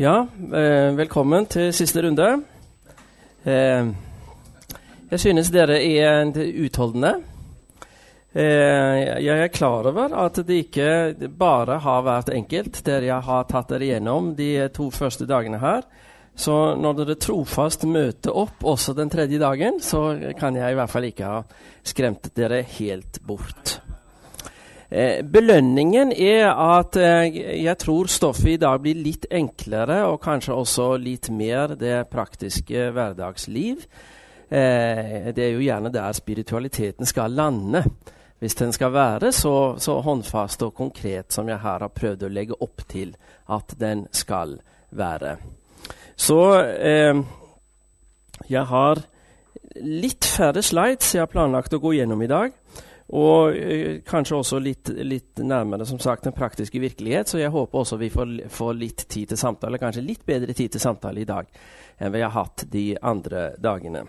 Ja, eh, velkommen til siste runde. Eh, jeg synes dere er utholdende. Eh, jeg er klar over at det ikke bare har vært enkelt, dere har tatt dere gjennom de to første dagene her. Så når dere trofast møter opp også den tredje dagen, så kan jeg i hvert fall ikke ha skremt dere helt bort. Eh, belønningen er at eh, jeg tror stoffet i dag blir litt enklere, og kanskje også litt mer det praktiske hverdagsliv. Eh, det er jo gjerne der spiritualiteten skal lande. Hvis den skal være så, så, håndfast og konkret som jeg her har prøvd å legge opp til at den skal være. Så eh, jeg har litt færre slides jeg har planlagt å gå gjennom i dag. Og øh, kanskje også litt, litt, nærmere som sagt, den praktiske virkelighet. Så jeg håper også vi får, får, litt tid til samtale, kanskje litt bedre tid til samtale i dag enn vi har hatt de andre dagene.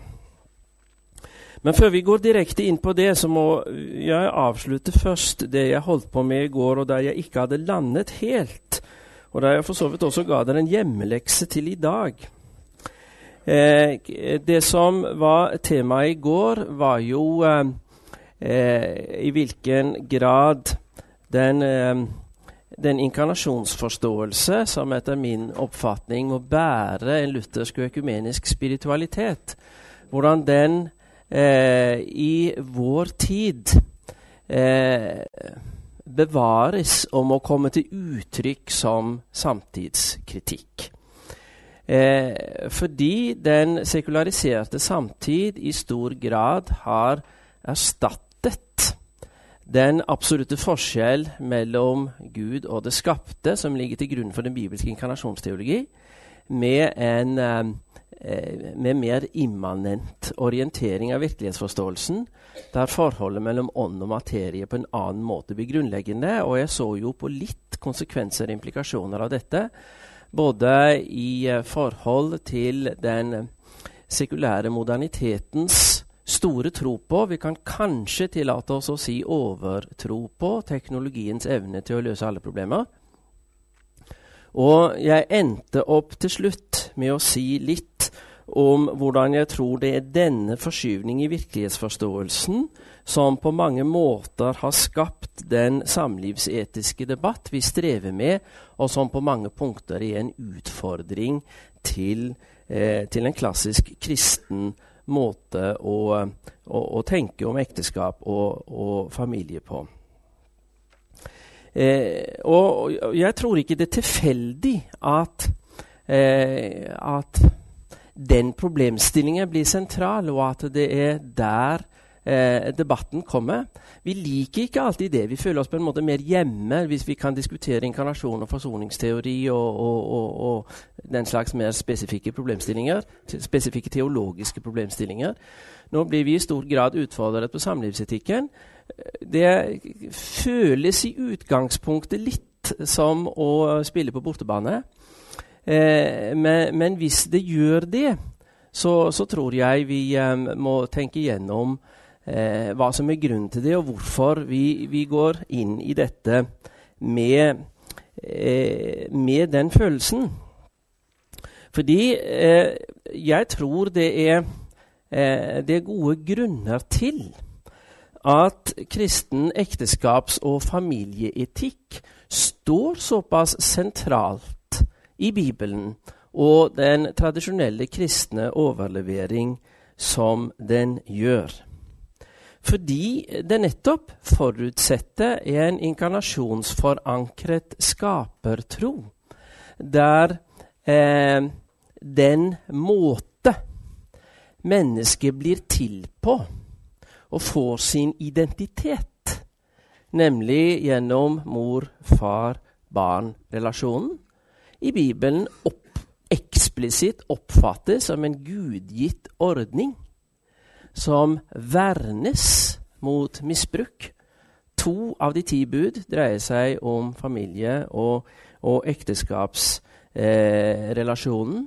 Men før vi går direkte inn på det, så må jeg avslutte først det jeg holdt på med i går, og der jeg ikke hadde landet helt. Og der jeg for så vidt også ga dere en hjemmelekse til i dag. Eh, det som var temaet i går, var jo eh, eh, i hvilken grad den, eh, den inkarnasjonsforståelse som etter min oppfatning må bære en luthersk og økumenisk spiritualitet, hvordan den eh, i vår tid eh, bevares og må komme til uttrykk som samtidskritikk. Eh, fordi den sekulariserte samtid i stor grad har erstattet den absolutte forskjell mellom Gud og det skapte, som ligger til grunn for den bibelske inkarnasjonsteologi, med en eh, med mer immanent orientering av virkelighetsforståelsen, der forholdet mellom ånd og materie på en annen måte blir grunnleggende. Og jeg så jo på litt konsekvenser og implikasjoner av dette, både i eh, forhold til den sekulære modernitetens store tro på. Vi kan kanskje tillate oss å si overtro på teknologiens evne til å løse alle problemer. Og jeg endte opp til slutt med å si litt om hvordan jeg tror det er denne forskyvning i virkelighetsforståelsen som på mange måter har skapt den samlivsetiske debatt vi strever med, og som på mange punkter er en utfordring til, eh, til en klassisk kristen måte å, å, å tenke om ekteskap og, og familie på. Eh, og jeg tror ikke det er tilfeldig at, eh, at den problemstillingen blir sentral, og at det er der eh, debatten kommer. Vi liker ikke alltid det. Vi føler oss på en måte mer hjemme hvis vi kan diskutere inkarnasjon og forsoningsteori og, og, og, og den slags mer spesifikke problemstillinger, spesifikke teologiske problemstillinger. Nå blir vi i stor grad utfordret på samlivsetikken. Det føles i utgangspunktet litt som å spille på bortebane. Eh, men, men, hvis det gjør det, så, så tror jeg vi eh, må tenke gjennom eh, hva som er grunnen til det, og hvorfor vi, vi går inn i dette med, eh, med den følelsen. Fordi eh, jeg tror det er, eh, det er gode grunner til at kristen ekteskaps- og familieetikk står såpass sentralt i Bibelen og den tradisjonelle kristne overlevering som den gjør. Fordi det nettopp forutsetter en inkarnasjonsforankret skapertro, der eh, den måte mennesket blir til på og får sin identitet, nemlig gjennom mor-far-barn-relasjonen, i Bibelen opp, eksplisitt oppfattes som en gudgitt ordning som vernes mot misbruk. To av de ti bud dreier seg om familie- og, og ekteskapsrelasjonen. Eh,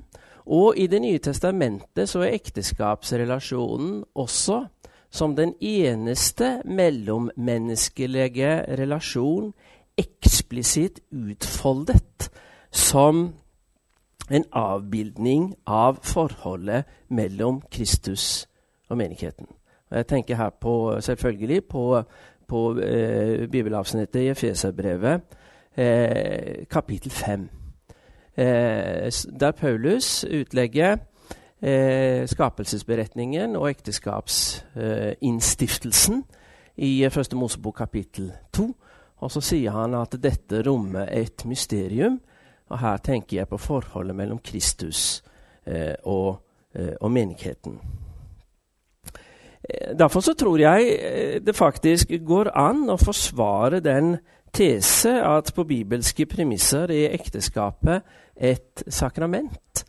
og i Det nye testamentet så er ekteskapsrelasjonen også som den eneste mellommenneskelige relasjon eksplisitt utfoldet som en avbildning av forholdet mellom Kristus og menigheten. Og jeg tenker her på, selvfølgelig på, på eh, bibelavsnittet i Efeserbrevet, eh, kapittel 5. Eh, der Paulus utlegger eh, skapelsesberetningen og ekteskapsinnstiftelsen i Første Mosebok kapittel 2. Og så sier han at dette rommer et mysterium. Og her tenker jeg på forholdet mellom Kristus eh, og, eh, og, menigheten. Eh, derfor så tror jeg eh, det faktisk går an å forsvare den tese at på bibelske premisser er ekteskapet et sakrament.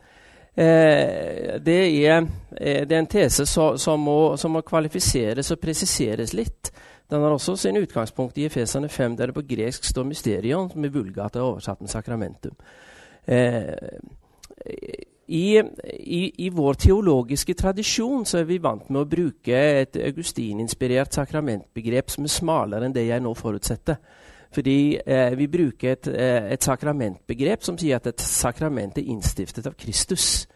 Eh, det, er, det, er, en tese så, som, må, som, må, kvalifiseres og presiseres litt. Den har også sin utgangspunkt i Efesene 5, der det på gresk står 'mysterion', som i vulgata er oversatt med 'sakramentum'. Eh, i, i, i, vår teologiske tradisjon så er vi vant med å bruke et Augustin-inspirert sakramentbegrep som er smalere enn det jeg nå forutsetter. Fordi eh, vi bruker et, eh, et, sakramentbegrep som sier at et sakrament er innstiftet av Kristus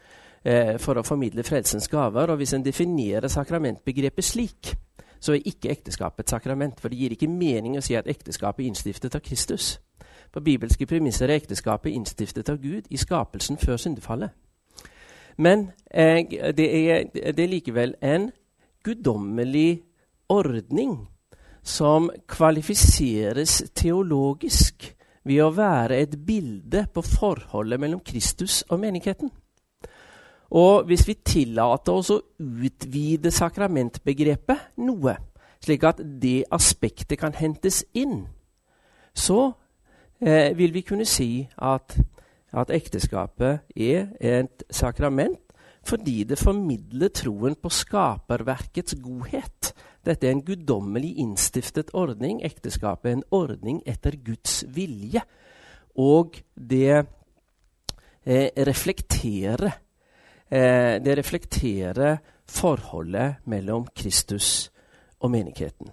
eh, for å formidle frelsens gaver. Og hvis en definerer sakramentbegrepet slik, så er ikke ekteskapet et sakrament. For det gir ikke mening å si at ekteskapet er innstiftet av Kristus. På bibelske premisser er ekteskapet innstiftet av Gud i skapelsen før syndefallet. Men eh, det, er, det er likevel en guddommelig ordning som kvalifiseres teologisk ved å være et bilde på forholdet mellom Kristus og menigheten. Og hvis vi tillater oss å utvide sakramentbegrepet noe, slik at det aspektet kan hentes inn, så eh, vil vi kunne si at, at ekteskapet er et sakrament fordi det formidler troen på skaperverkets godhet dette er en guddommelig innstiftet ordning. Ekteskapet er en ordning etter Guds vilje. Og det eh, reflekterer eh, Det reflekterer forholdet mellom Kristus og menigheten.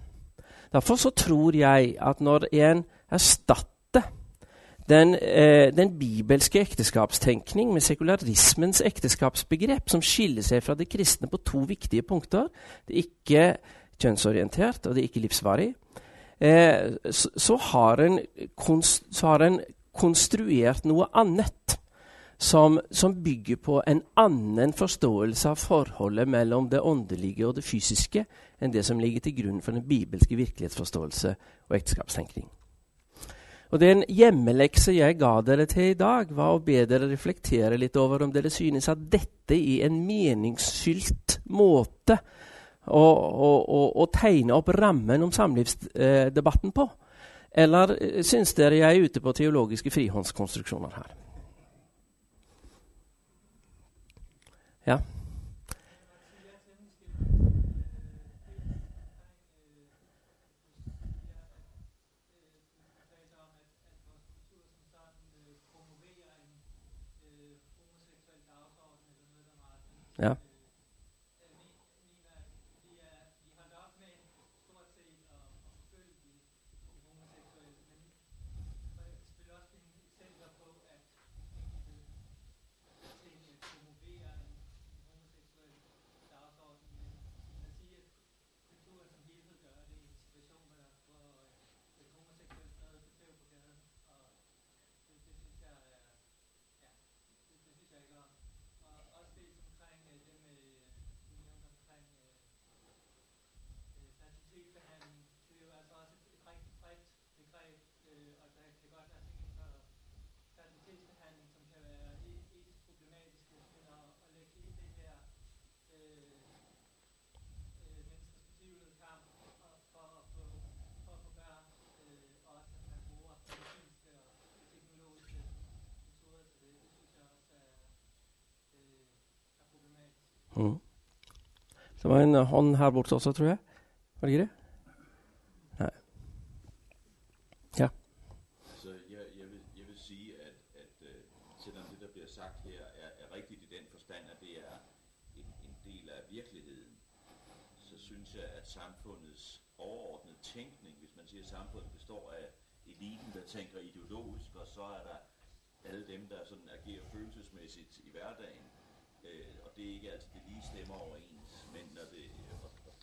Derfor så tror jeg at når en erstatter den, eh, den, bibelske ekteskapstenkning med sekularismens ekteskapsbegrep, som skiller seg fra det kristne på to viktige punkter Det er ikke kjønnsorientert, og det er ikke livsvarig, eh, så, så, har en så, har en konstruert noe annet som, som, bygger på en annen forståelse av forholdet mellom det åndelige og det fysiske enn det som ligger til grunn for den bibelske virkelighetsforståelse og ekteskapstenkning. Og Den hjemmelekse jeg ga dere til i dag, var å be dere reflektere litt over om dere synes at dette er en meningsfylt måte å, tegne opp rammen om samlivsdebatten på? Eller eh, syns dere jeg er ute på teologiske frihåndskonstruksjoner her? Ja. Det var en hånd her borte også, tror jeg. Var det ikke det? Nei. Ja. Altså, jeg, jeg, vil, jeg vil si at, at uh, selvom det der blir sagt her, er, er riktig i den forstand at det er en, en del av virkeligheten, så syns jeg at samfunnets overordnede tenkning, hvis man sier samfunnet består av eliten der tenker ideologisk, og så er der alle dem, der agerer følelsesmessig i hverdagen, øh, og det er ikke altid det lige stemmer overens, når det,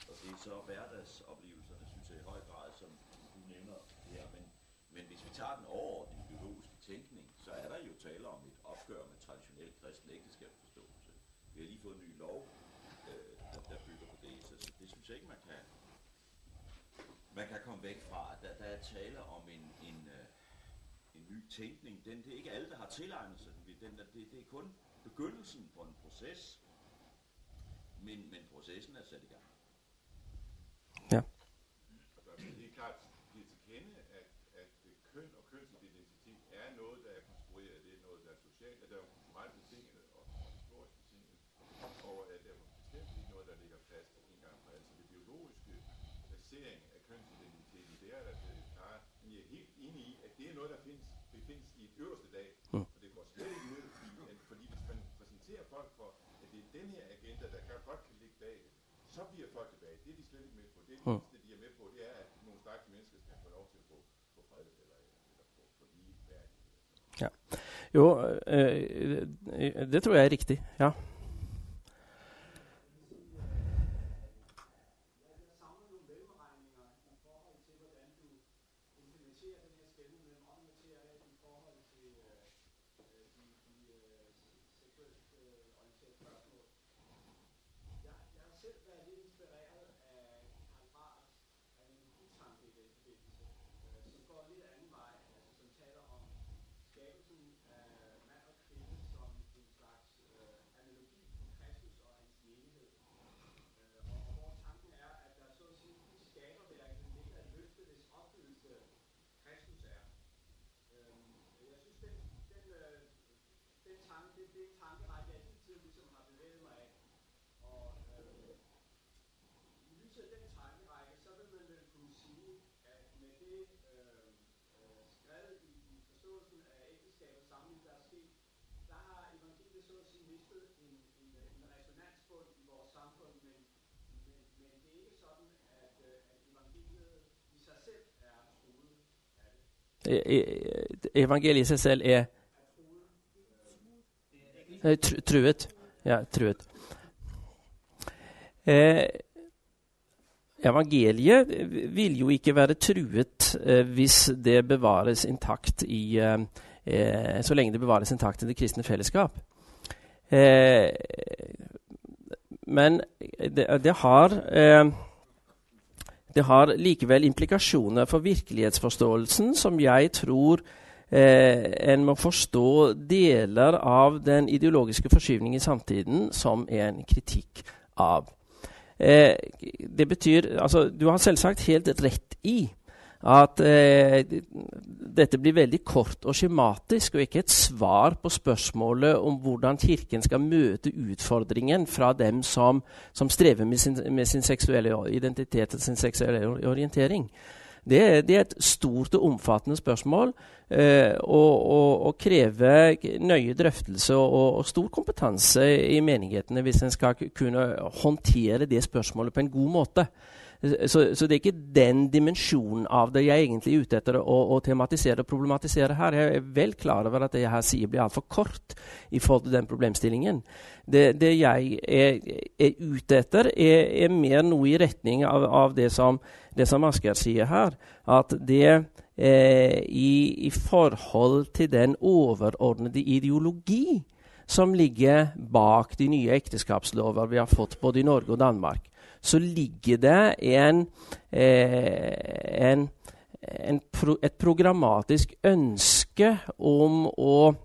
og, det er så hverdagsoplevelserne, synes jeg i høj grad, som du nævner her, men, men hvis vi tager den overordnede ideologiske tænkning, så er der jo tale om et opgør med traditionel kristen ægteskabsforståelse. Vi har lige fået en ny lov, øh, der, der bygger på det, så, det synes jeg ikke, man kan, man kan komme væk fra. Der, der er tale om en, en, øh, en ny tænkning. Den, det er ikke alle, der har tilegnet sig den det, det er kun begyndelsen på en proces, men, men processen er sat i gang. Ja. Det er klart, det er til kende, at, at køn og kønsidentitet er noget, der er konstrueret. Det er noget, der er socialt, at der er kulturelt betinget og, og historisk betinget. Og at der er bestemt ikke noget, der ligger fast en gang for altid. Det biologiske placering af kønsidentiteten, det er der det klare. Vi er helt enige i, at det er noget, der findes, befindes i et øverste lag. Mm. Og det går slet ikke at, fordi hvis man præsenterer folk for, at det er den her agenda, der kan, godt kan ligge bag det, så bliver folk tilbage. Det er de slet ikke med på. Det eneste, de er med på, det er, at nogle stakkels mennesker skal få lov til at få, få fred eller, eller få, få lige værdighed. Jo, øh, øh, det tror jeg er riktig. Ja. Jeg savner nogle mellemregninger i forhold til, hvordan du implementerer den her skældning mellem ånd og materie i forhold til øh, øh, de, de øh, seksuelt øh, orienterede spørgsmål. Jeg, jeg har selv været lidt inspireret af Karl Barths analogitanke i den forbindelse, øh, som går en lidt anden vej, altså som taler om skabelsen af mand og kvinde som en slags øh, analogi på Kristus og hans menighed. Øh, og hvor tanken er, at der så at sige i skaberværket ligger et løfte, hvis opfyldelse Kristus er. Øhm, jeg synes, den, den, øh, den tanke, det, det er en tankerække, jeg hele tiden ligesom har bevæget mig af. Og øh, i lyset af den tankerække, så vil man vel kunne sige, at med det øh, øh, skrevet i, i forståelsen af ægteskabets samling, der er sket, der har evangeliet så at sige mistet en, en, en resonansbund i vores samfund, men, men, men det er ikke sådan, at, øh, at evangeliet i sig selv er truet af det. E- e- Evangeliet i seg selv er tru- truet. Ja, truet. Eh, evangeliet vil jo ikke være truet eh, hvis det bevares intakt i eh, eh, Så lenge det bevares intakt i det kristne fellesskap. Eh, men det, det har eh, det har likevel implikasjoner for virkelighetsforståelsen som jeg tror eh, en må forstå deler av den ideologiske forskyvning i samtiden som en kritikk av. Eh, det betyr Altså, du har selvsagt helt rett i at eh, dette blir veldig kort og skjematisk, og ikke et svar på spørsmålet om hvordan Kirken skal møte utfordringen fra dem som, som strever med sin, med sin seksuelle identitet og sin seksuelle orientering. Det, det er et stort og omfattende spørsmål, eh, og, og, og krever nøye drøftelse og, og stor kompetanse i menighetene hvis en skal kunne håndtere det spørsmålet på en god måte. Så, så det er ikke den dimensjonen av det jeg egentlig er ute etter å, å tematisere og problematisere her. Jeg er vel klar over at det jeg her sier blir altfor kort i forhold til den problemstillingen. Det, det jeg er, er ute etter, er, er mer noe i retning av, av det som, det som Asgeir sier her. At det eh, i, i forhold til den overordnede ideologi som ligger bak de nye ekteskapslover vi har fått både i Norge og Danmark, så ligger det en, eh, en, en pro, et programmatisk ønske om å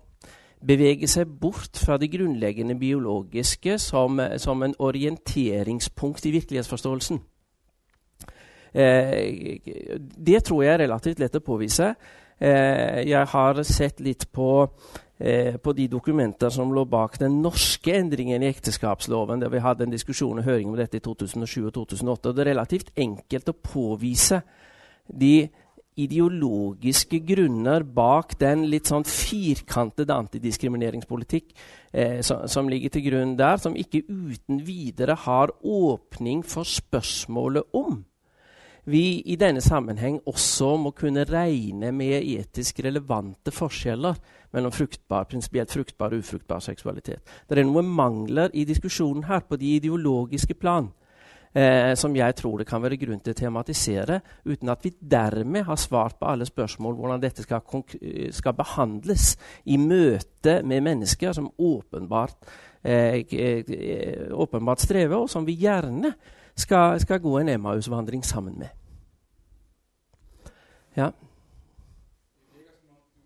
bevege seg bort fra det grunnleggende biologiske som, som en orienteringspunkt i virkelighetsforståelsen. Eh, det tror jeg er relativt lett å påvise. Eh, jeg har sett litt på, eh, på de dokumenter som lå bak den norske endringen i ekteskapsloven, der vi hadde en diskusjon og høring om dette i 2007 og 2008. og Det er relativt enkelt å påvise de ideologiske grunner bak den litt sånn firkantede antidiskrimineringspolitikk eh, som, som ligger til grunn der, som ikke uten videre har åpning for spørsmålet om vi i denne sammenheng også må kunne regne med etisk relevante forskjeller mellom fruktbar, prinsipielt fruktbar og ufruktbar seksualitet. Det er noen mangler i diskusjonen her på de ideologiske plan eh, som jeg tror det kan være grunn til å tematisere, uten at vi dermed har svart på alle spørsmål hvordan dette skal, skal behandles i møte med mennesker som åpenbart, eh, eh, åpenbart strever, og som vi gjerne skal, skal gå en Emmaus-vandring sammen med. Ja. Det virker som om du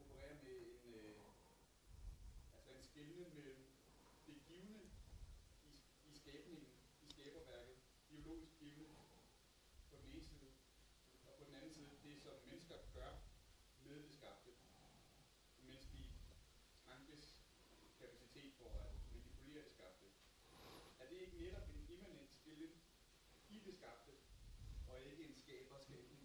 opererer med en, øh, altså en skelnen mellem det givne i, i skabningen, i skaberværket, biologisk givne på den ene side, og på den anden side det, som mennesker gør med det skabte, menneskelig tankes kapacitet for at manipulere det skabte. Er det ikke netop en immanent skillen i det skabte, og ikke en skaber-skabning?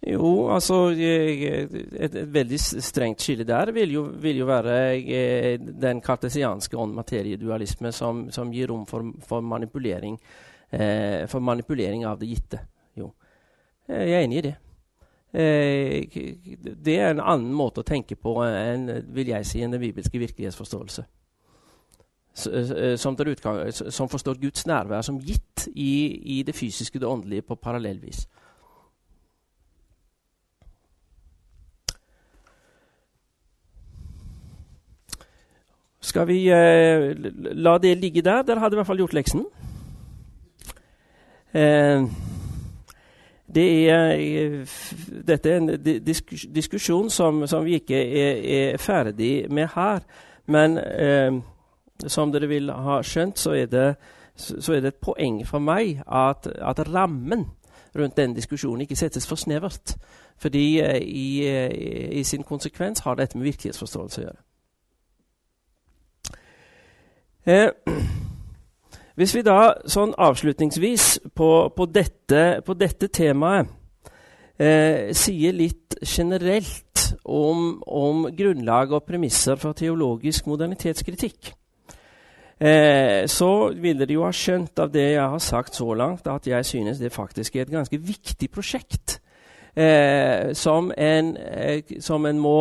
Jo, altså et, et, veldig strengt skille der vil jo, vil jo være eh, den kartesianske ånd-materie-dualisme som, som, gir rom for, for, manipulering, eh, for, manipulering, av det gitte. Jo. Jeg er enig i det. Eh, det er en annen måte å tenke på enn vil jeg si, enn den bibelske virkelighetsforståelse. Eh, som, utgang, som, forstår Guds nærvær som gitt i, i det fysiske og det åndelige på parallellvis. Skal vi eh, la det ligge der? Dere hadde i hvert fall gjort leksen. Eh, det er, eh, dette er en diskusjon som, som vi ikke er, er, ferdig med her. Men eh, som dere vil ha skjønt, så er det, så er det et poeng for meg at, at rammen rundt den diskusjonen ikke settes for snevert. Fordi eh, i, eh, i sin konsekvens har dette med virkelighetsforståelse å gjøre. Eh, hvis vi da sånn avslutningsvis på, på, dette, på dette, temaet eh, sier litt generelt om, om, grunnlag og premisser for teologisk modernitetskritikk, eh, så vil dere jo ha skjønt av det jeg har sagt så langt, at jeg synes det faktisk er et ganske viktig prosjekt eh, som en, eh, som en må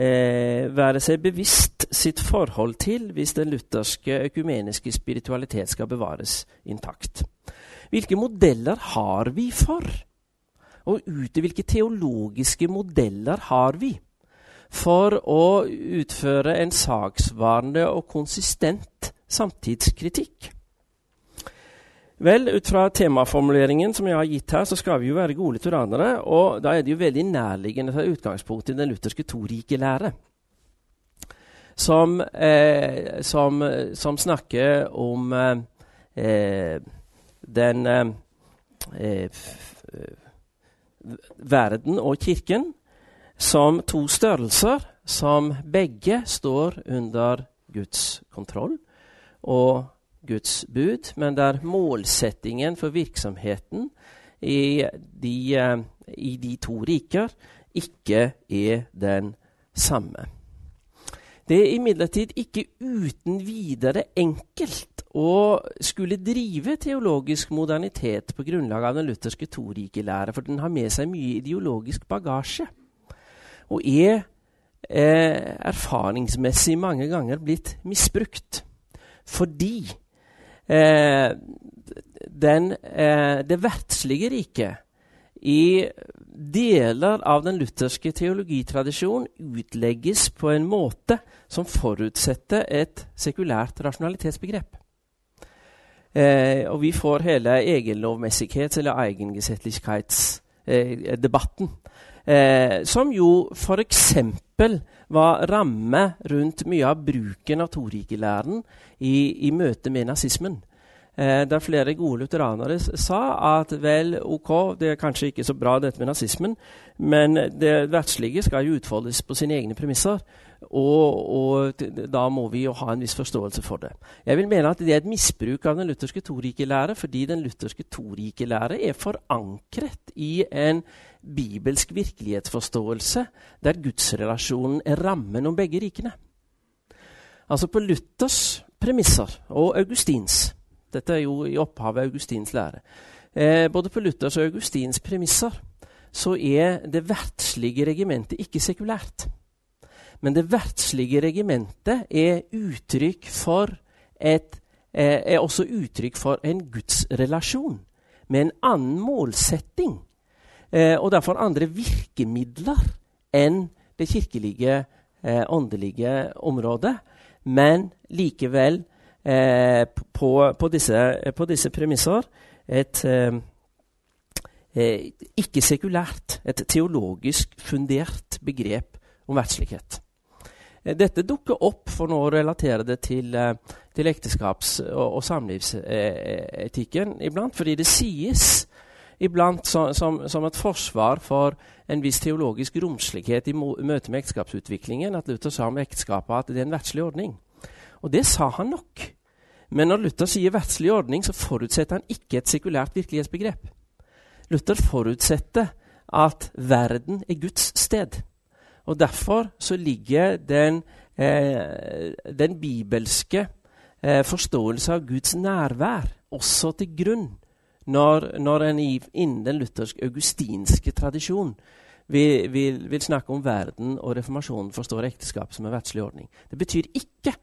eh, være seg bevisst sitt forhold til hvis den lutherske økumeniske spiritualitet skal bevares intakt. Hvilke modeller har vi for? Og ute hvilke teologiske modeller har vi for å utføre en saksvarende og konsistent samtidskritikk? Vel, ut fra temaformuleringen som jeg har gitt her, så skal vi jo være gode lutheranere. Og da er det jo veldig nærliggende å ta utgangspunkt i den lutherske to-rike-lære. Som, eh, som, som, snakker om eh, den eh, verden og kirken som to størrelser som begge står under Guds kontroll. Og Guds bud, men der målsettingen for virksomheten i de, eh, i de to riker ikke er den samme. Det er imidlertid ikke uten videre enkelt å skulle drive teologisk modernitet på grunnlag av den lutherske torikelære, for den har med seg mye ideologisk bagasje. Og er eh, erfaringsmessig mange ganger blitt misbrukt. Fordi eh, den, eh, det verdslige riket i deler av den lutherske teologitradisjonen utlegges på en måte som forutsetter et sekulært rasjonalitetsbegrep. Eh, og vi får hele egenlovmessighets- eller eigengesettlichkeitsdebatten. Eh, eh, som jo f.eks. var ramme rundt mye av bruken av torikelæren i, i møte med nazismen. Eh, der flere gode lutheranere sa at vel, ok, det er kanskje ikke så bra dette med nazismen, men det verdslige skal jo utfoldes på sine egne premisser. Og, og, da må vi jo ha en viss forståelse for det. Jeg vil mene at det er et misbruk av den lutherske torikelære, fordi den lutherske torikelære er forankret i en bibelsk virkelighetsforståelse der gudsrelasjonen er rammen om begge rikene. Altså på Luthers premisser og Augustins. Dette er jo i opphavet Augustins lære. eh, både på Luthers og Augustins premisser, så er det verdslige regimentet ikke sekulært. Men det verdslige regimentet er uttrykk for et eh, er også uttrykk for en gudsrelasjon med en annen målsetting. Eh, og derfor andre virkemidler enn det kirkelige, eh, åndelige området. Men likevel eh, på, på, disse, på, disse, premisser et eh, eh, ikke-sekulært, et teologisk fundert begrep om verdslighet. Eh, dette dukker opp, for nå å relatere det til, til ekteskaps- og, og samlivsetikken iblant, fordi det sies iblant som, som, som, et forsvar for en viss teologisk romslighet i møte med ekteskapsutviklingen at Luther sa om ekteskapet at det er en verdslig ordning. Og det sa han nok. Men når Luther sier verdslig ordning, så forutsetter han ikke et sekulært virkelighetsbegrep. Luther forutsetter at verden er Guds sted. Og derfor så ligger den, eh, den bibelske eh, forståelse av Guds nærvær også til grunn når, når en innen den luthersk-augustinske tradisjon vil, vil, vil, snakke om verden og reformasjonen forstår ekteskap som en verdslig ordning. Det betyr ikke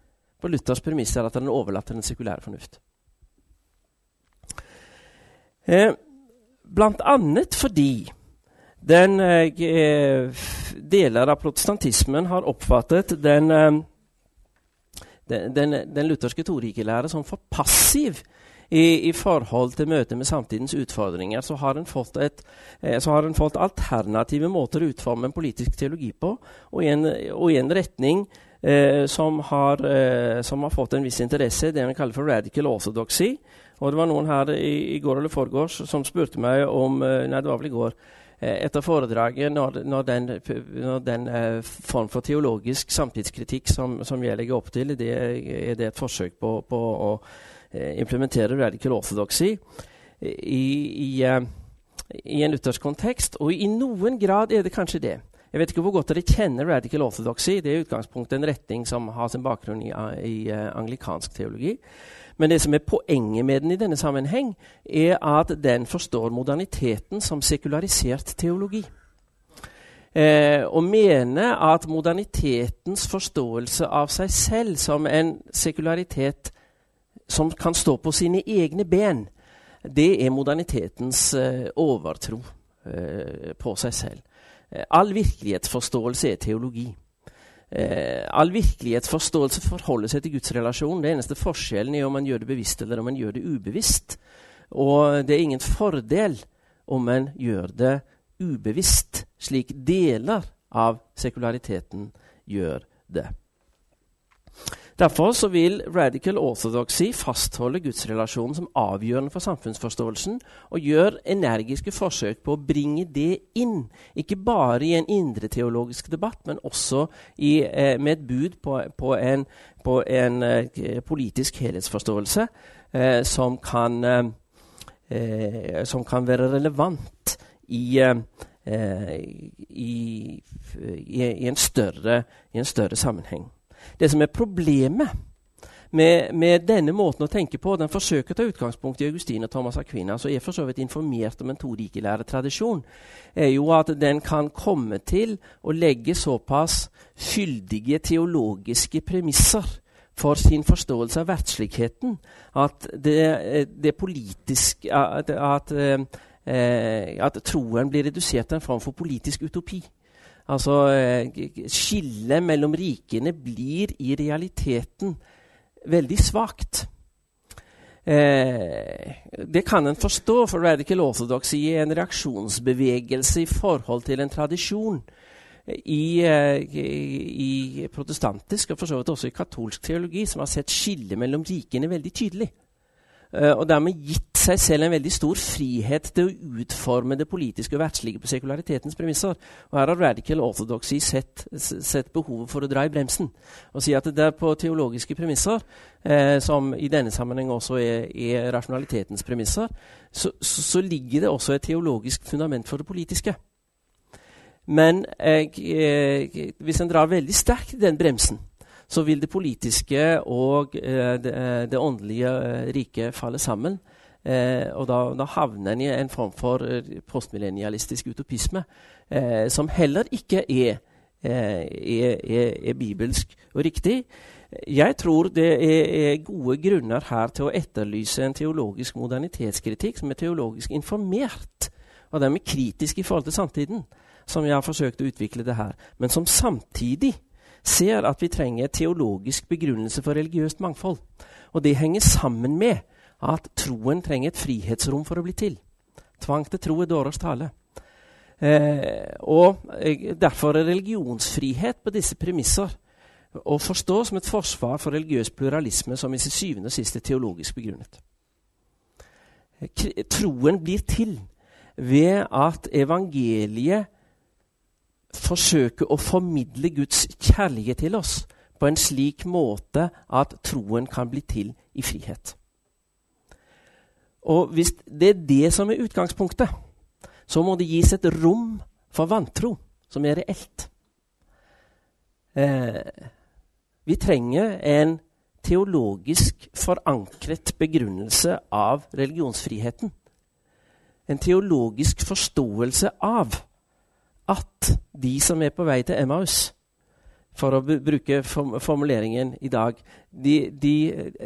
på Luthers premisser at den overlater den sekulære fornuft. Eh, blant annet fordi den eh, deler av protestantismen har oppfattet den, eh, den, den, den lutherske torikelære som for passiv i, i, forhold til møtet med samtidens utfordringer, så har et, eh, så har en fått alternative måter å utforme en politisk teologi på, og i en, og i en retning eh, som, har, eh, som, har, fått en viss interesse, det en kaller for radical orthodoxy. Og det var noen her i, i går eller forgårs som spurte meg om eh, Nei, det var vel i går. Eh, etter foredraget, når, når den, når den eh, form for teologisk samtidskritikk som, som, jeg legger opp til, det, er det et forsøk på, på å Eh, implementere radical orthodoxy i, i, eh, i en luthersk kontekst. Og i noen grad er det kanskje det. Jeg vet ikke hvor godt dere kjenner radical orthodoxy. Det er i utgangspunktet en retning som har sin bakgrunn i, i uh, anglikansk teologi. Men det som er poenget med den i denne sammenheng, er at den forstår moderniteten som sekularisert teologi. Eh, og mener at modernitetens forståelse av seg selv som en sekularitet som kan stå på sine egne ben, det er modernitetens uh, overtro uh, på seg selv. Uh, all virkelighetsforståelse er teologi. all virkelighetsforståelse forholder seg til Guds relasjon. Det eneste forskjellen er om man gjør det bevisst eller om man gjør det ubevisst. Og det er ingen fordel om man gjør det ubevisst, slik deler av sekulariteten gjør det. Derfor så vil radical orthodoxy fastholde gudsrelasjonen som avgjørende for samfunnsforståelsen, og gjør energiske forsøk på å bringe det inn. Ikke bare i en indre teologisk debatt, men også i, eh, med et bud på, på en, på en eh, politisk helhetsforståelse eh, som, kan, eh, som, kan, være relevant i, eh, i, i en, større, i en større sammenheng. Det som er problemet med, med, denne måten å tenke på, den forsøker å ta utgangspunkt i Augustin og Thomas Aquina, som er for så vidt informert om en torikelæretradisjon, er jo at den kan komme til å legge såpass fyldige teologiske premisser for sin forståelse av verdsligheten at det, det politisk at, at, eh, at troen blir redusert til en form for politisk utopi. Altså, eh, Skillet mellom rikene blir i realiteten veldig svakt. Eh, det kan en forstå, for radical orthodoxy er en reaksjonsbevegelse i forhold til en tradisjon. I, eh, i, protestantisk og for så vidt også i katolsk teologi, som har sett skillet mellom rikene veldig tydelig. Eh, og dermed gitt seg selv en veldig stor frihet til å utforme det politiske og verdslige på sekularitetens premisser. Og her har radical orthodoxy sett, sett, behovet for å dra i bremsen og si at det er på teologiske premisser, eh, som i denne sammenheng også er, er rasjonalitetens premisser, så, så, så, ligger det også et teologisk fundament for det politiske. Men eh, eh hvis en drar veldig sterkt i den bremsen, så vil det politiske og eh, det, eh, det, åndelige eh, riket falle sammen Eh, og da, da havner en i en form for eh, postmillennialistisk utopisme, eh, som heller ikke er, eh, er, er, er bibelsk og riktig. Jeg tror det er, gode grunner her til å etterlyse en teologisk modernitetskritikk som er teologisk informert, og dermed kritisk i forhold til samtiden, som jeg har forsøkt å utvikle det her, men som samtidig ser at vi trenger teologisk begrunnelse for religiøst mangfold. Og det henger sammen med at troen trenger et frihetsrom for å bli til. Tvang til tro er dårers tale. Eh, og eh, Derfor er religionsfrihet på disse premisser å forstå som et forsvar for religiøs pluralisme som i sin syvende og sist er teologisk begrunnet. Troen blir til ved at evangeliet forsøker å formidle Guds kjærlighet til oss på en slik måte at troen kan bli til i frihet. Og Hvis det er det som er utgangspunktet, så må det gis et rom for vantro som er reelt. Eh, vi trenger en teologisk forankret begrunnelse av religionsfriheten. En teologisk forståelse av at de som er på vei til Emmaus, for å bruke formuleringen i dag, de, de,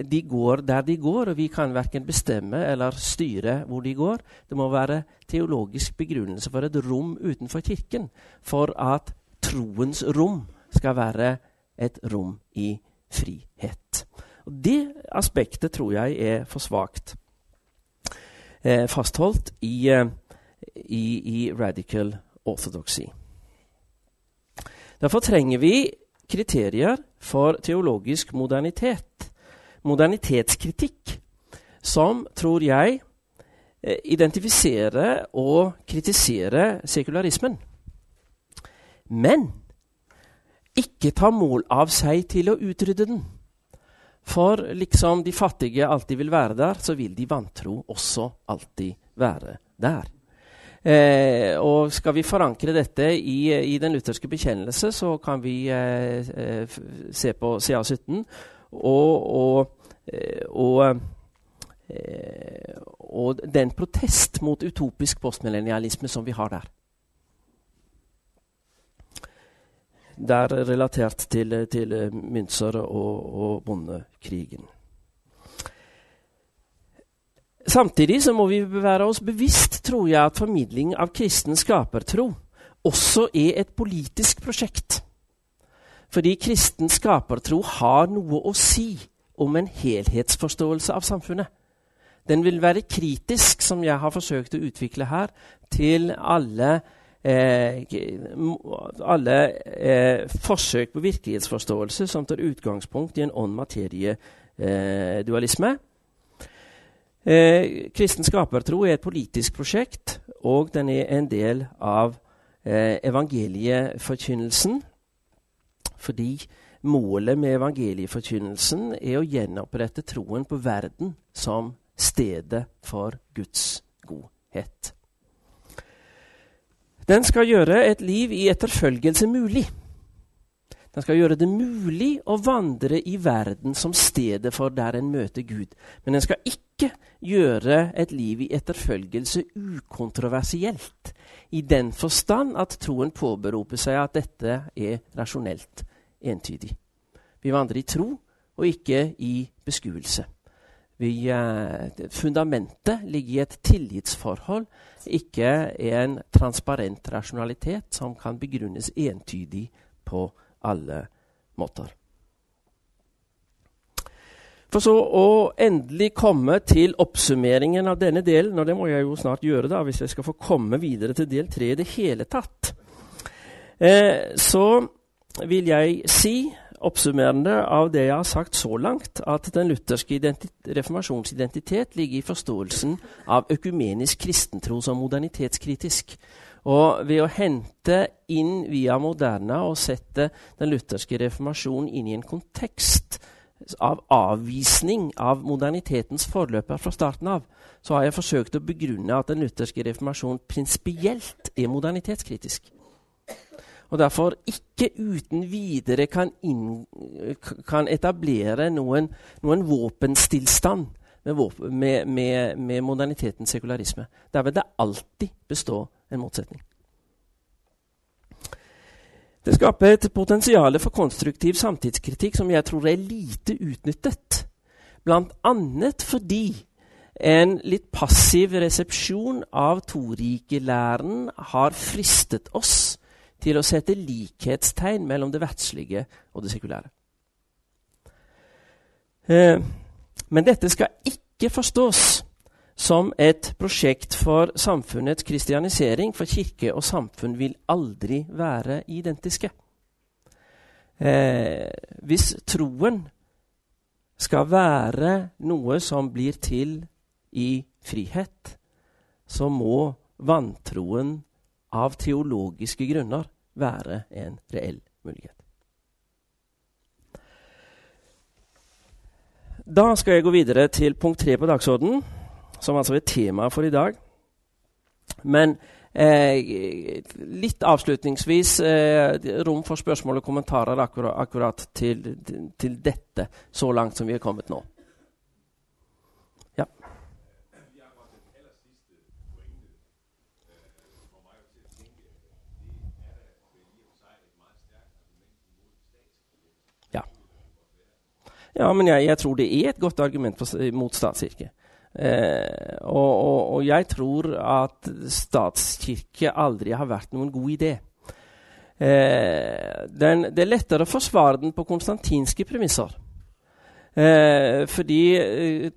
de, går der de går, og vi kan verken bestemme eller styre hvor de går. Det må være teologisk begrunnelse for et rom utenfor kirken for at troens rom skal være et rom i frihet. Og Det aspektet tror jeg er for svakt eh, fastholdt i, eh, i, i radical orthodoxy. Derfor trenger vi kriterier for teologisk modernitet, modernitetskritikk, som, tror jeg, eh, identifiserer og kritiserer sekularismen. Men ikke ta mål av seg til å utrydde den. For liksom de fattige alltid vil være der, så vil de vantro også alltid være der. Eh, og skal vi forankre dette i, i, den lutherske bekjennelse, så kan vi eh, eh se på CA17 og, og, eh, eh, og den protest mot utopisk postmillennialisme som vi har der. der relatert til, til Münzer og, og bondekrigen. Samtidig så må vi være oss bevisst tror jeg, at formidling av kristen skapertro også er et politisk prosjekt. Fordi kristen skapertro har noe å si om en helhetsforståelse av samfunnet. Den vil være kritisk, som jeg har forsøkt å utvikle her, til alle eh, alle eh, forsøk på virkelighetsforståelse som tar utgangspunkt i en ånd-materie-dualisme. Eh, kristen skapertro er et politisk prosjekt, og den er en del av eh, evangelieforkynnelsen. Fordi målet med evangelieforkynnelsen er å gjenopprette troen på verden som stedet for Guds godhet. Den skal gjøre et liv i etterfølgelse mulig. Den skal gjøre det mulig å vandre i verden som stedet for der en møter Gud. Men den skal ikke gjøre et liv i etterfølgelse ukontroversielt, i den forstand at troen påberoper seg at dette er rasjonelt entydig. Vi vandrer i tro og ikke i beskuelse. Vi, eh, fundamentet ligger i et tillitsforhold, ikke en transparent rasjonalitet som kan begrunnes entydig på alle måter. For så å endelig komme til oppsummeringen av denne delen, og det må jeg jo snart gjøre da, hvis jeg skal få komme videre til del tre i det hele tatt, eh, så vil jeg si oppsummerende av det jeg har sagt så langt, at den lutherske reformasjonsidentitet ligger i forståelsen av økumenisk kristentro som modernitetskritisk. Og ved å hente inn via Moderna og sette den lutherske reformasjonen inn i en kontekst av avvisning av modernitetens forløper fra starten av, så har jeg forsøkt å begrunne at den lutherske reformasjonen prinsipielt er modernitetskritisk. Og derfor ikke uten videre kan, inn, kan etablere noen, noen våpenstillstand med, med, med, modernitetens sekularisme. Der vil det alltid bestå en motsetning. Det skaper et potensial for konstruktiv samtidskritikk som jeg tror er lite utnyttet. Annet fordi en litt passiv resepsjon av Torike-læren har fristet oss til å sette likhetstegn mellom det verdslige og det sekulære. Eh, men dette skal ikke forstås som et prosjekt for samfunnets kristianisering, for kirke og samfunn vil aldri være identiske. Eh, hvis troen skal være noe som blir til i frihet, så må vantroen av teologiske grunner være en reell mulighet. Da skal jeg gå videre til punkt tre på dagsordenen, som altså er tema for i dag. Men eh, litt avslutningsvis eh, rom for spørsmål og kommentarer akkurat, akkurat til, til dette, så langt som vi er kommet nå. Ja. Jeg var den aller sidste pointe, øh, for mig til at tænke, det er da vel i og for sig et meget stærkt argument imod statskirken. Ja. Ja, men jeg, jeg tror det er et godt argument for, mot statskirke. Eh, og, og, og jeg tror at statskirke aldri har vært noen god idé. Eh, den, det er lettere å forsvare den på konstantinske premisser. Eh, fordi eh,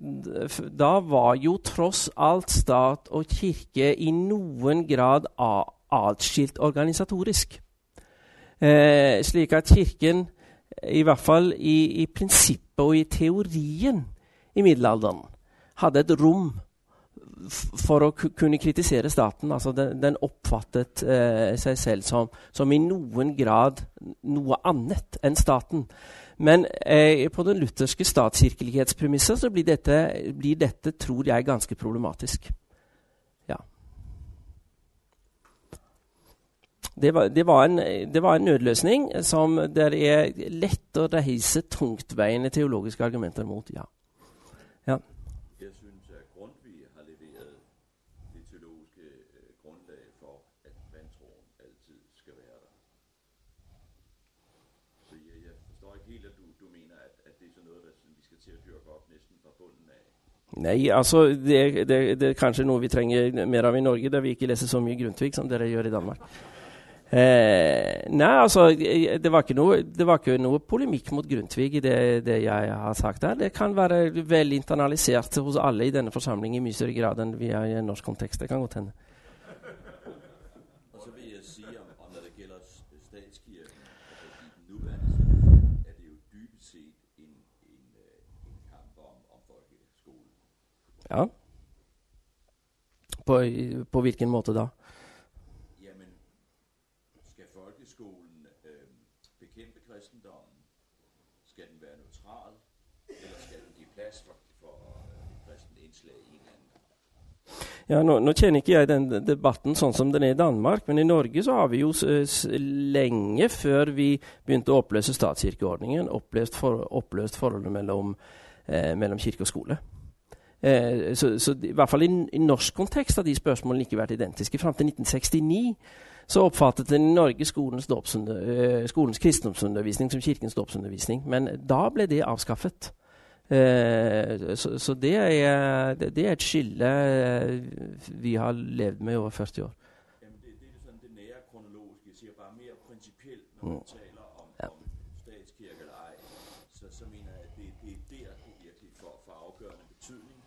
da var jo tross alt stat og kirke i noen grad atskilt organisatorisk. Eh, slik at kirken i hvert fall i, i prinsippet og i teorien i middelalderen hadde et rom for å kunne kritisere staten. Altså den, den oppfattet eh, seg selv som, som i noen grad noe annet enn staten. Men eh, på den lutherske statskirkelighetspremisset så blir dette, blir dette, tror jeg, ganske problematisk. Det var, det, var en, det var en nødløsning som der er lett å reise tungtveiende teologiske argumenter mot. ja. Jeg synes, at Grundtvig har leveret det teologiske øh, for, at vantroen altid skal være der. Så jeg, jeg forstår ikke helt, at du, du mener, at, at det er vi skal til dyrke fra af. Nei, altså det, det, det er kanskje noe vi trenger mer av i Norge, der vi ikke leser så mye Grundtvig som dere gjør i Danmark. Eh, nei, altså det var, noe, det var ikke noe polemikk mot Grundtvig i det, det jeg har sagt der. Det kan være vel internalisert hos alle i denne forsamlingen i mye større grad enn vi er i en norsk kontekst. Det kan godt hende. Øh. Ja. På, på hvilken måte da? Skal folkeskolen øh, bekæmpe kristendommen? Skal den være neutral? Eller skal den give plads for, for øh, kristent indslag i en eller anden? Ja, nå, nå kjenner ikke jeg den debatten sånn som den er i Danmark, men i Norge så har vi jo lenge før vi begynte å oppløse statskirkeordningen, oppløst, for, oppløst forholdet mellom, eh, mellom kirke og skole. Eh, så, så i hvert fall i, i norsk kontekst har de spørsmålene ikke vært identiske. Fram til 1969 så oppfattet en i Norge skolens, eh, skolens kristendomsundervisning som kirkens dåpsundervisning, men da ble det avskaffet. Eh, så, så det, er, det er et skille eh, vi har levd med i over 40 år. Jamen, det, det er sådan det nære kronologiske. Jeg siger bare mer prinsipielt. når man taler om, Ja. om statskirke eller ej, så, så mener jeg, at det, det er der, det virkelig får, får afgørende betydning.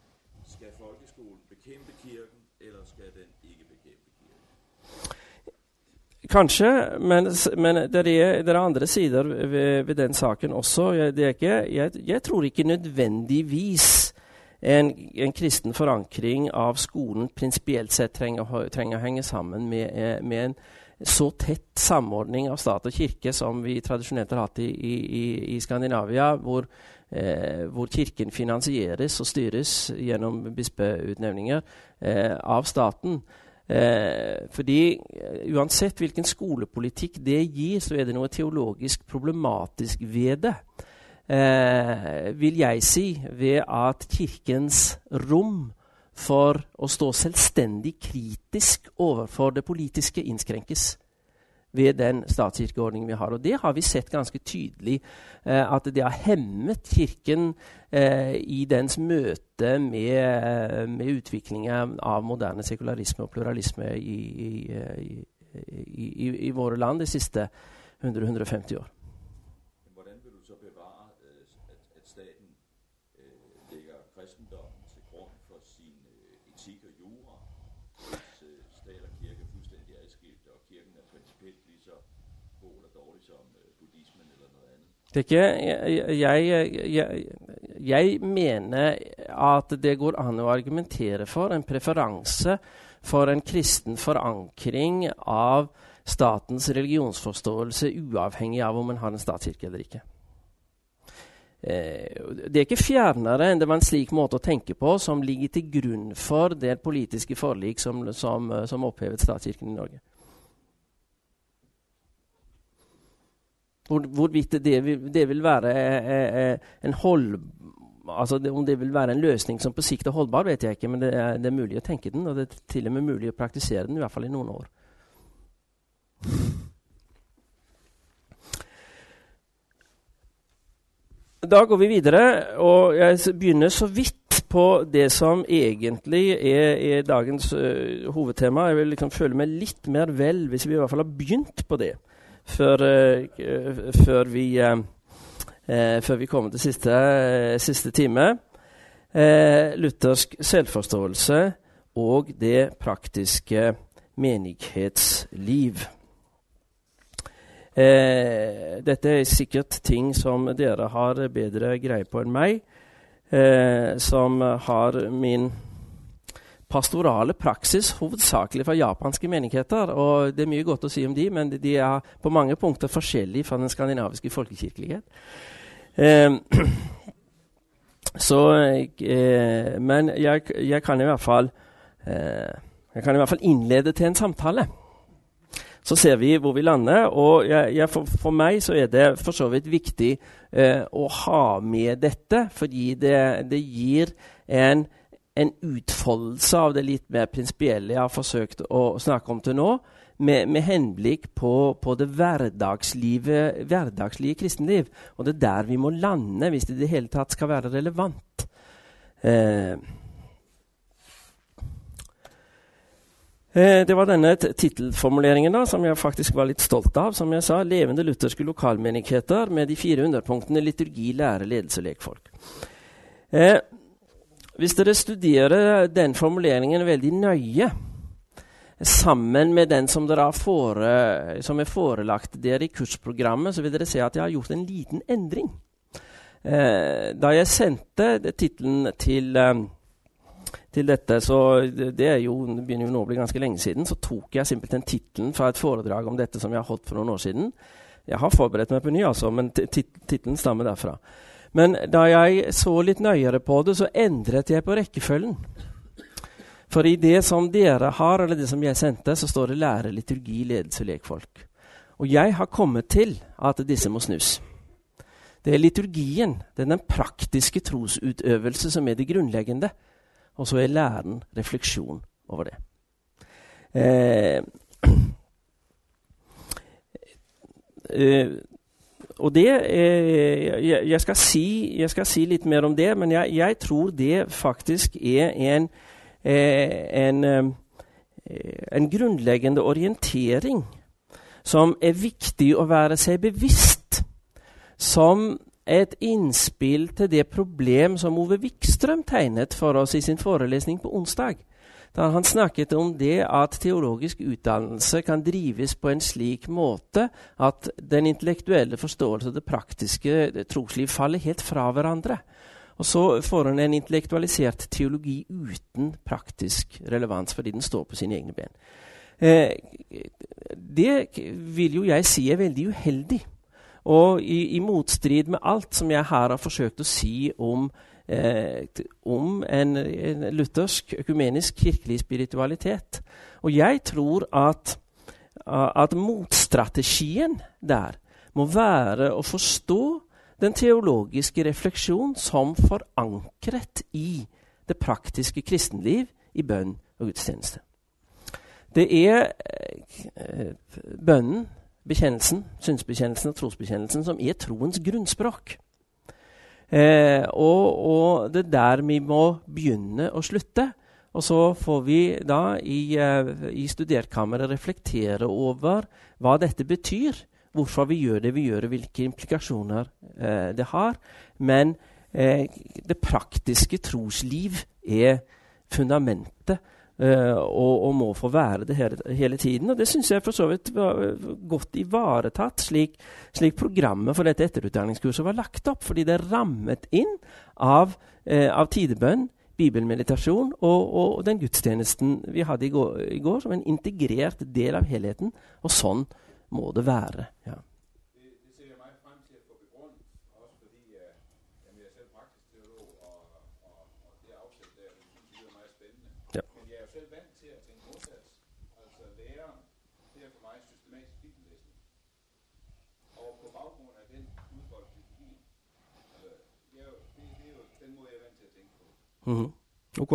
Skal folkeskolen bekæmpe kirken, eller skal den ikke bekæmpe kirken? Kanskje, men, men det, er, det er andre sider ved, ved den saken også. Jeg, ikke, jeg, jeg tror ikke nødvendigvis en, en kristen forankring av skolen prinsipielt sett trenger, trenger å henge sammen med, eh, med en så tett samordning av stat og kirke som vi tradisjonelt har hatt i, i- i Skandinavia, hvor, eh, hvor kirken finansieres og styres gjennom bispeutnevninger eh, av staten. Eh, fordi eh, uansett hvilken skolepolitikk det gir, så er det noe teologisk problematisk ved det. eh, vil jeg si, ved at Kirkens rom for å stå selvstendig kritisk overfor det politiske innskrenkes ved den statskirkeordningen vi har. Og det har vi sett ganske tydelig, eh, at det har hemmet Kirken eh, i dens møte med, eh, med utviklingen av moderne sekularisme og pluralisme i, i, i, i, i våre land de siste 100-150 år. Men hvordan vil du så bevare, øh, at, at staten øh, lægger kristendommen til grund for sin øh, etik og jura, hvis øh, stat og kirke er fuldstændig adskilt, og kirken er principielt lige så god eller dårlig som øh, buddhismen eller noget andet? Det er ikke, jeg, jeg, jeg, mener at det går an å argumentere for en preferanse for en kristen forankring av statens religionsforståelse, uavhengig av om man har en statskirke eller ikke. Eh, det er ikke fjernere enn det var en slik måte å tenke på som ligger til grunn for det politiske forlik som, som, som opphevet statskirken i Norge. Hvor, hvorvidt det vil, det vil være eh, eh, en hold... Altså det, om det vil være en løsning som på sikt er holdbar, vet jeg ikke, men det er, det er mulig å tenke den, og det er til og med mulig å praktisere den, i hvert fall i noen år. Da går vi videre, og jeg begynner så vidt på det som egentlig er, er dagens ø, hovedtema. Jeg vil liksom føle meg litt mer vel hvis vi i hvert fall har begynt på det, før, uh, før, vi, uh, før vi, kommer til siste, siste time. luthersk selvforståelse og det praktiske menighetsliv. Eh, dette er sikkert ting som dere har bedre greie på enn meg, eh, som har min pastorale praksis hovedsakelig fra japanske menigheter. og Det er mye godt å si om de, men de er på mange punkter forskjellige fra den skandinaviske folkekirkelighet. Eh, så, eh, men jeg, jeg, kan fall eh, jeg kan i hvert fall innlede til en samtale. Så ser vi hvor vi lander. og jeg, for, for, meg så er det for så vidt viktig eh, å ha med dette, fordi det, det gir en, en, utfoldelse av det litt mer prinsipielle jeg har forsøkt å snakke om til nå, med, med henblikk på, på, det hverdagslige kristenliv. Og det er der vi må lande hvis det i det hele tatt skal være relevant. Eh, Eh, det var denne tittelformuleringen som jeg faktisk var litt stolt av. Som jeg sa, 'Levende lutherske lokalmenigheter' med de fire underpunktene liturgi, lære, ledelse og lekfolk. Eh, hvis dere studerer den formuleringen veldig nøye, sammen med den som, fore, som er forelagt dere i kursprogrammet, så vil dere se at jeg har gjort en liten endring. Eh, da jeg sendte tittelen til eh, til dette, så det, jo, begynner jo nå å bli ganske lenge siden, så tok jeg simpelthen tittelen fra et foredrag om dette som jeg har holdt for noen år siden. Jeg har forberedt meg på ny, altså, men tittelen stammer derfra. Men da jeg så litt nøyere på det, så endret jeg på rekkefølgen. For i det som dere har, eller det som jeg sendte, så står det 'lære, liturgi, ledelse, lekfolk'. Og jeg har kommet til at disse må snus. Det er liturgien, det er den praktiske trosutøvelse, som er det grunnleggende. Og så er læren refleksjon over det. Eh, eh, og det eh, jeg, skal si, jeg, skal si, litt mer om det, men jeg, jeg tror det faktisk er en, eh, en, eh, en grunnleggende orientering som er viktig å være seg bevisst. Som et innspill til det problem som Ove Wikstrøm tegnet for oss i sin forelesning på onsdag. Da han snakket om det at teologisk utdannelse kan drives på en slik måte at den intellektuelle forståelse og det praktiske trosliv faller helt fra hverandre. Og så får han en intellektualisert teologi uten praktisk relevans, fordi den står på sine egne ben. Eh, det vil jo jeg si er veldig uheldig. Og i, i, motstrid med alt som jeg her har forsøkt å si om, eh, om en, en, luthersk, økumenisk kirkelig spiritualitet. Og jeg tror at, at motstrategien der må være å forstå den teologiske refleksjon som forankret i det praktiske kristenliv i bønn og gudstjeneste. Det er eh, bønnen, bekjennelsen, synsbekjennelsen og trosbekjennelsen som er troens grunnspråk. Eh, og, og, det er der vi må begynne å slutte. Og så får vi da i, eh, i studerkammeret reflektere over hva dette betyr. Hvorfor vi gjør det vi gjør, og hvilke implikasjoner eh, det har. Men eh, det praktiske trosliv er fundamentet og, og, må få være det hele, hele tiden. Og det syns jeg for så vidt var godt ivaretatt, slik, slik, programmet for dette etterutdanningskurset var lagt opp. Fordi det er rammet inn av, uh, av tidebønn, bibelmeditasjon og, og, den gudstjenesten vi hadde i går, i går, som en integrert del av helheten. Og sånn må det være. ja. Mm. Ok.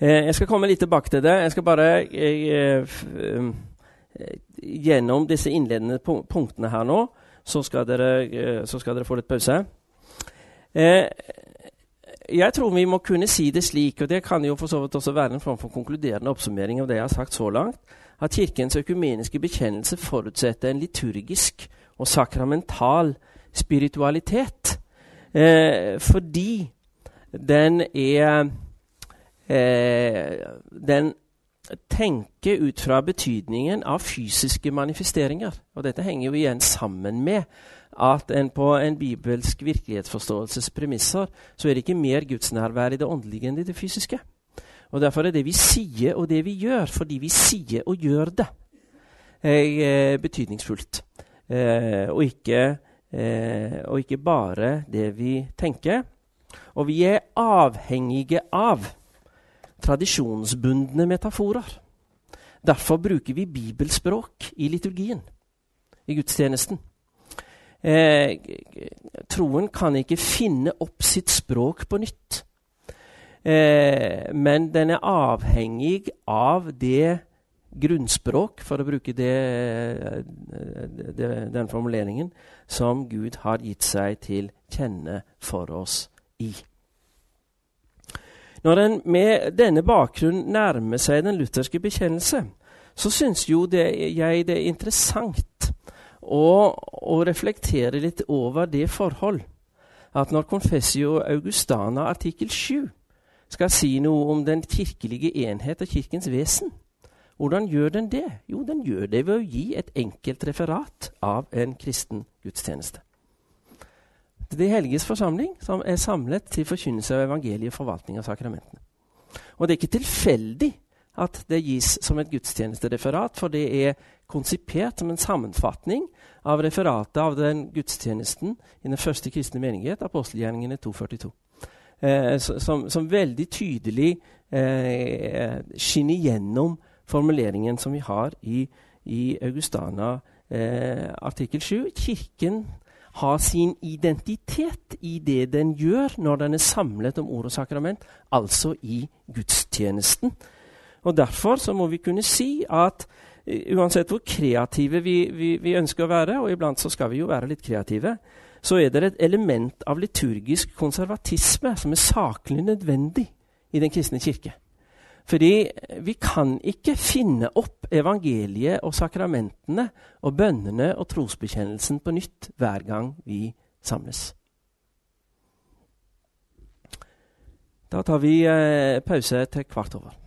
Eh, jeg skal komme litt tilbake til det. Jeg skal bare eh, eh, Gjennom disse innledende punktene her nå, så skal dere, eh, så skal dere få litt pause. Eh, jeg tror vi må kunne si det slik, og det kan jo for så vidt også være en form for konkluderende oppsummering av det jeg har sagt så langt, at Kirkens økumeniske bekjennelse forutsetter en liturgisk og sakramental spiritualitet. Eh, fordi den er eh, Den tenker ut fra betydningen av fysiske manifesteringer. Og dette henger jo igjen sammen med at en på en bibelsk virkelighetsforståelses premisser så er det ikke mer gudsnærvær i det åndelige enn i det fysiske. Og Derfor er det vi sier og det vi gjør, fordi vi sier og gjør det, eh, betydningsfullt. Eh, og, ikke, eh, og ikke bare det vi tenker. Og vi er avhengige av tradisjonsbundne metaforer. Derfor bruker vi bibelspråk i liturgien, i gudstjenesten. Eh, troen kan ikke finne opp sitt språk på nytt. Eh, men den er avhengig av det grunnspråk, for å bruke det, det, den formuleringen, som Gud har gitt seg til kjenne for oss i. Når en med denne bakgrunn nærmer seg den lutherske bekjennelse, så syns jo det, jeg det er interessant å, å, reflektere litt over det forhold at når Confessio Augustana artikkel 7 skal si noe om den kirkelige enhet og kirkens vesen, hvordan gjør den det? Jo, den gjør det ved å gi et enkelt referat av en kristen gudstjeneste. De helliges forsamling, som er samlet til forkynnelse av evangeliet forvaltning av sakramentene. Og det er ikke tilfeldig at det gis som et gudstjenestereferat, for det er konsipert som en sammenfatning av referatet av den gudstjenesten i den første kristne menighet, apostelgjerningene 242. Eh, som, som, veldig tydelig eh, skinner gjennom formuleringen som vi har i, i Augustana eh, artikkel 7. Kirken ha sin identitet i det den gjør når den er samlet om ord og sakrament, altså i gudstjenesten. Og Derfor så må vi kunne si at uh, uansett hvor kreative vi, vi, vi, ønsker å være, og iblant så skal vi jo være litt kreative, så er det et element av liturgisk konservatisme som er saklig nødvendig i Den kristne kirke. Fordi vi kan ikke finne opp evangeliet og sakramentene og bønnene og trosbekjennelsen på nytt hver gang vi samles. Da tar vi eh, pause til kvart over.